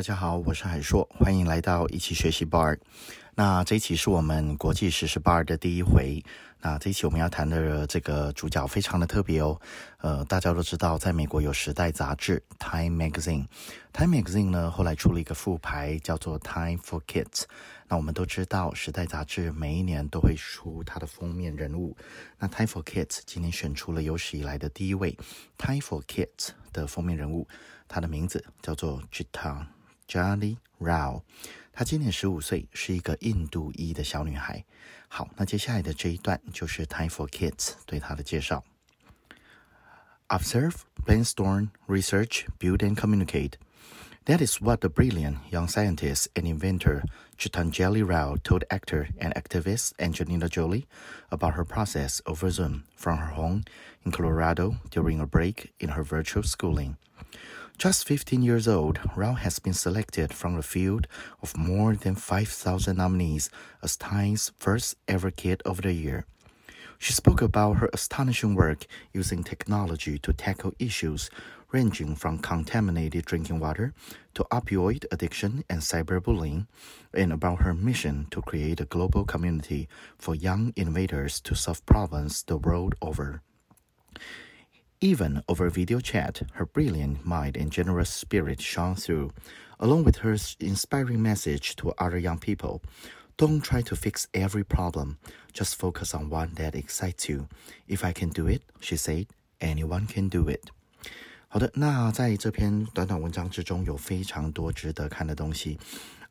大家好，我是海硕，欢迎来到一起学习 bar。那这一期是我们国际时事 bar 的第一回。那这一期我们要谈的这个主角非常的特别哦。呃，大家都知道，在美国有《时代》杂志 （Time Magazine）。Time Magazine 呢，后来出了一个副牌，叫做 Time for Kids。那我们都知道，《时代》杂志每一年都会出它的封面人物。那 Time for Kids 今年选出了有史以来的第一位 Time for Kids 的封面人物，他的名字叫做 Gitan Jali Rao。她今年十五岁，是一个印度裔的小女孩。好，那接下来的这一段就是 Time for Kids 对她的介绍。Observe, brainstorm, research, build, and communicate. That is what the brilliant young scientist and inventor Chitanjali Rao told actor and activist Angelina Jolie about her process over Zoom from her home in Colorado during a break in her virtual schooling. Just 15 years old, Rao has been selected from a field of more than 5,000 nominees as Time's first ever Kid of the Year. She spoke about her astonishing work using technology to tackle issues ranging from contaminated drinking water to opioid addiction and cyberbullying, and about her mission to create a global community for young innovators to solve problems the world over. Even over video chat, her brilliant mind and generous spirit shone through, along with her inspiring message to other young people. Don't try to fix every problem, just focus on one that excites you. If I can do it, she said, anyone can do it. 好的，那在这篇短短文章之中，有非常多值得看的东西。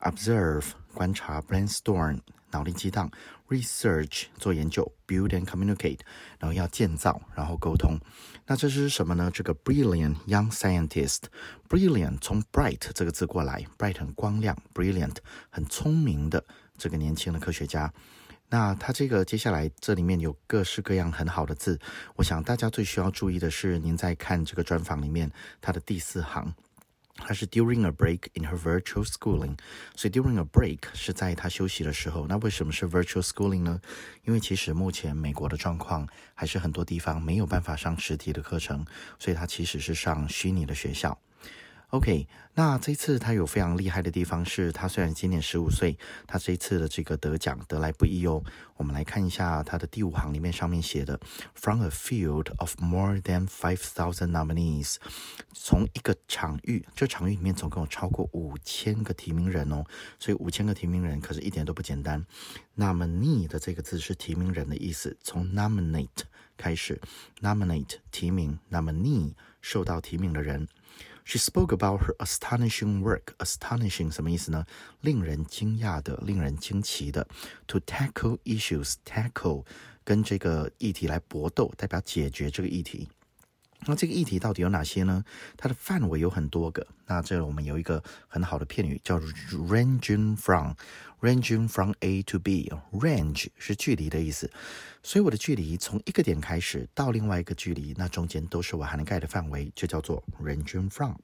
Observe 观察，brainstorm 脑力激荡，research 做研究，build and communicate 然后要建造，然后沟通。那这是什么呢？这个 brilliant young scientist，brilliant 从 bright 这个字过来，bright 很光亮，brilliant 很聪明的这个年轻的科学家。那他这个接下来这里面有各式各样很好的字，我想大家最需要注意的是，您在看这个专访里面它的第四行。它是 during a break in her virtual schooling，所以 during a break 是在她休息的时候。那为什么是 virtual schooling 呢？因为其实目前美国的状况还是很多地方没有办法上实体的课程，所以她其实是上虚拟的学校。OK，那这次他有非常厉害的地方是，他虽然今年十五岁，他这次的这个得奖得来不易哦。我们来看一下他的第五行里面上面写的，From a field of more than five thousand nominees，从一个场域，这场域里面总共有超过五千个提名人哦，所以五千个提名人可是一点都不简单。Nominee 的这个字是提名人的意思，从 nominate 开始，nominate 提名，nominee 受到提名的人。She spoke about her astonishing work. Astonishing 什么意思呢？令人惊讶的，令人惊奇的。To tackle issues, tackle 跟这个议题来搏斗，代表解决这个议题。 那这个议题到底有哪些呢？它的范围有很多个。那这我们有一个很好的片语叫 ranging from，ranging from A to B。range 是距离的意思，所以我的距离从一个点开始到另外一个距离，那中间都是我涵盖的范围，就叫做 ranging from。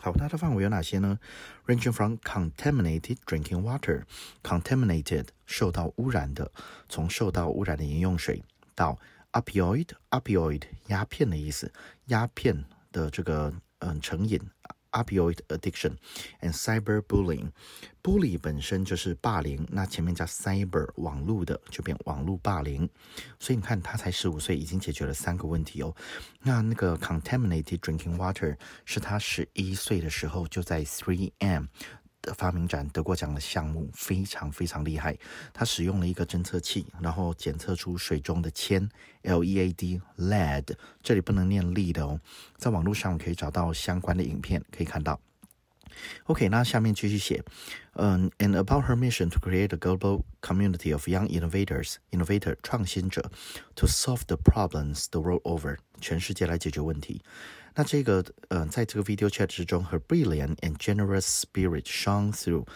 好，它的范围有哪些呢？ranging from contaminated drinking water，contaminated 受到污染的，从受到污染的饮用水到 opioid，opioid 鸦片的意思，鸦片的这个嗯成瘾，opioid addiction and cyberbullying，bully 本身就是霸凌，那前面加 cyber 网络的就变网络霸凌，所以你看他才十五岁，已经解决了三个问题哦。那那个 contaminated drinking water 是他十一岁的时候就在 Three M。的发明展得过奖的项目非常非常厉害，他使用了一个侦测器，然后检测出水中的铅 （LEAD） lead，这里不能念 lead 哦，在网络上可以找到相关的影片，可以看到。OK，那下面继续写，嗯，and about her mission to create a global community of young innovators，innovator 创新者，to solve the problems the world over， 全世界来解决问题。那这个，呃，在这个 video chat 之中，her brilliant and generous spirit shone through。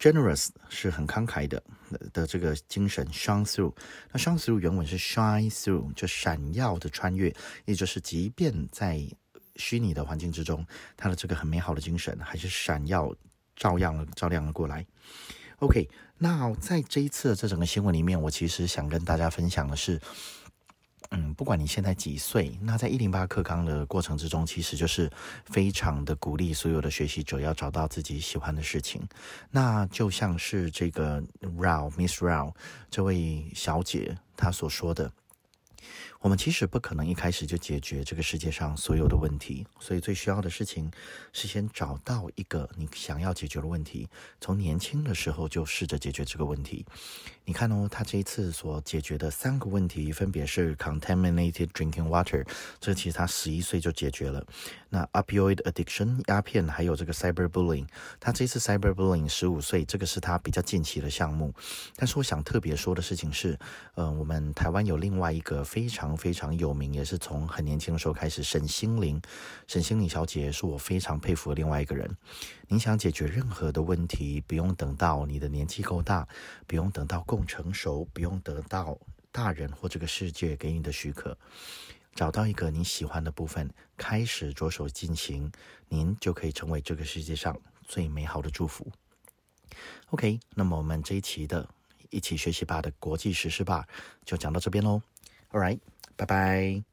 generous 是很慷慨的的这个精神 shine through。那 shine through 原文是 shine through，就闪耀的穿越，也就是即便在虚拟的环境之中，他的这个很美好的精神还是闪耀，照样了照亮了过来。OK，那在这一次的这整个新闻里面，我其实想跟大家分享的是。嗯，不管你现在几岁，那在一零八课纲的过程之中，其实就是非常的鼓励所有的学习者要找到自己喜欢的事情。那就像是这个 Rao Miss Rao 这位小姐她所说的。我们其实不可能一开始就解决这个世界上所有的问题，所以最需要的事情是先找到一个你想要解决的问题，从年轻的时候就试着解决这个问题。你看哦，他这一次所解决的三个问题分别是 contaminated drinking water，这其实他十一岁就解决了。那 opioid addiction 鸦片，还有这个 cyberbullying，他这次 cyberbullying 十五岁，这个是他比较近期的项目。但是我想特别说的事情是，呃，我们台湾有另外一个非常。非常有名，也是从很年轻的时候开始。沈心凌，沈心凌小姐是我非常佩服的另外一个人。你想解决任何的问题，不用等到你的年纪够大，不用等到够成熟，不用得到大人或这个世界给你的许可，找到一个你喜欢的部分，开始着手进行，您就可以成为这个世界上最美好的祝福。OK，那么我们这一期的一起学习吧的国际实施吧就讲到这边喽。All right。拜拜。